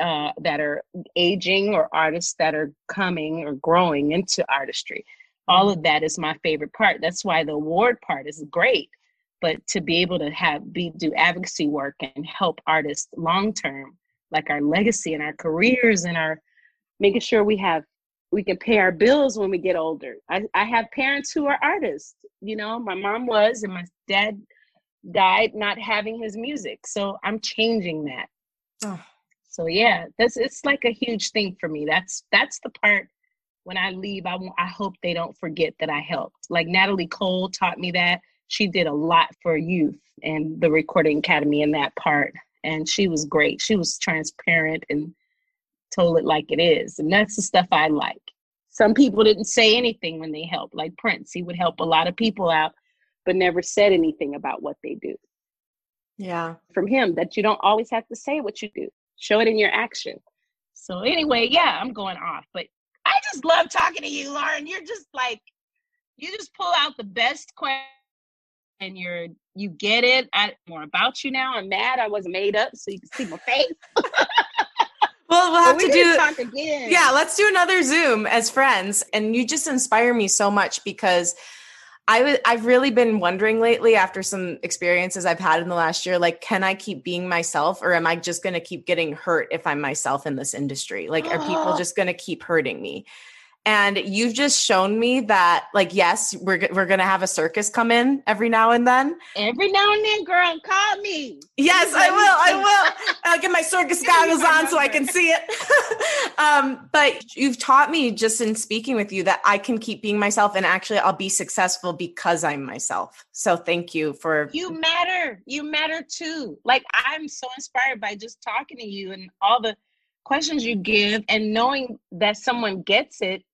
uh, that are aging or artists that are coming or growing into artistry. All of that is my favorite part. That's why the award part is great. But to be able to have be do advocacy work and help artists long term, like our legacy and our careers and our making sure we have we can pay our bills when we get older. I, I have parents who are artists. You know, my mom was, and my dad died not having his music. So I'm changing that. Oh. So yeah, that's it's like a huge thing for me. That's that's the part when I leave. I I hope they don't forget that I helped. Like Natalie Cole taught me that she did a lot for youth and the Recording Academy in that part, and she was great. She was transparent and told it like it is, and that's the stuff I like. Some people didn't say anything when they helped, like Prince. He would help a lot of people out, but never said anything about what they do. Yeah. From him, that you don't always have to say what you do, show it in your action. So, anyway, yeah, I'm going off, but I just love talking to you, Lauren. You're just like, you just pull out the best question and you're you get it. I more about you now. I'm mad I wasn't made up so you can see my face. Well, we'll have we to do talk again. Yeah, let's do another Zoom as friends. And you just inspire me so much because I w- I've really been wondering lately after some experiences I've had in the last year like can I keep being myself or am I just going to keep getting hurt if I'm myself in this industry? Like are people just going to keep hurting me? And you've just shown me that like yes we're, we're gonna have a circus come in every now and then. Every now and then girl call me. Yes i will i will. I'll get my circus goggles on so i can see it. Um, but you've taught me just in speaking with you that i can keep being myself and actually i'll be successful because i'm myself. So thank you for you matter. You matter too. Like i'm so inspired by just talking to you and all the questions you give and knowing that someone gets it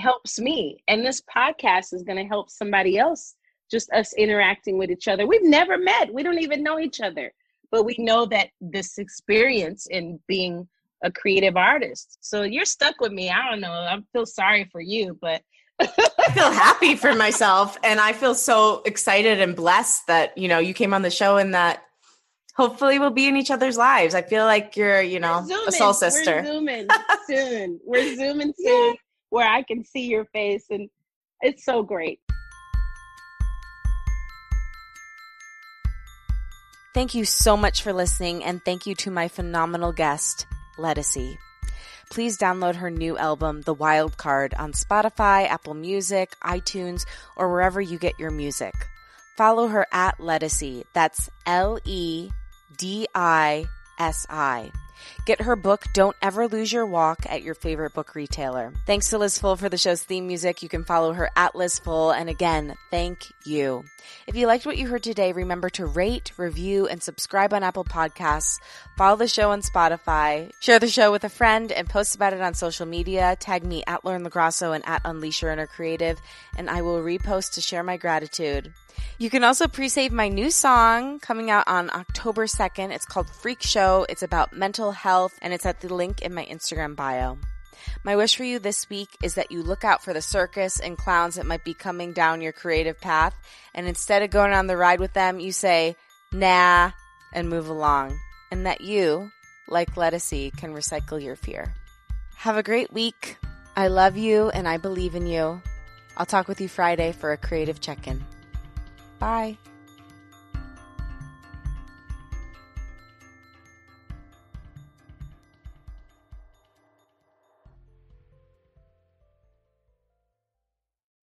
helps me. And this podcast is going to help somebody else, just us interacting with each other. We've never met, we don't even know each other, but we know that this experience in being a creative artist. So you're stuck with me. I don't know. I feel sorry for you, but I feel happy for myself and I feel so excited and blessed that, you know, you came on the show and that hopefully we'll be in each other's lives. I feel like you're, you know, a soul sister. We're zooming soon. We're zooming soon where I can see your face. And it's so great. Thank you so much for listening, and thank you to my phenomenal guest, Ledisi. Please download her new album, The Wild Card, on Spotify, Apple Music, iTunes, or wherever you get your music. Follow her at Ledisi. That's L E D I S I. Get her book, Don't Ever Lose Your Walk, at your favorite book retailer. Thanks to Liz Full for the show's theme music. You can follow her at Liz Full. And again, thank you. If you liked what you heard today, remember to rate, review, and subscribe on Apple Podcasts. Follow the show on Spotify. Share the show with a friend and post about it on social media. Tag me at Lauren LoGrasso and at Unleash Your Inner Creative, and I will repost to share my gratitude. You can also pre-save my new song coming out on October 2nd. It's called Freak Show. It's about mental health and it's at the link in my Instagram bio. My wish for you this week is that you look out for the circus and clowns that might be coming down your creative path, and instead of going on the ride with them, you say, nah, and move along. And that you, like Ledisi, can recycle your fear. Have a great week. I love you and I believe in you. I'll talk with you Friday for a creative check in. Bye.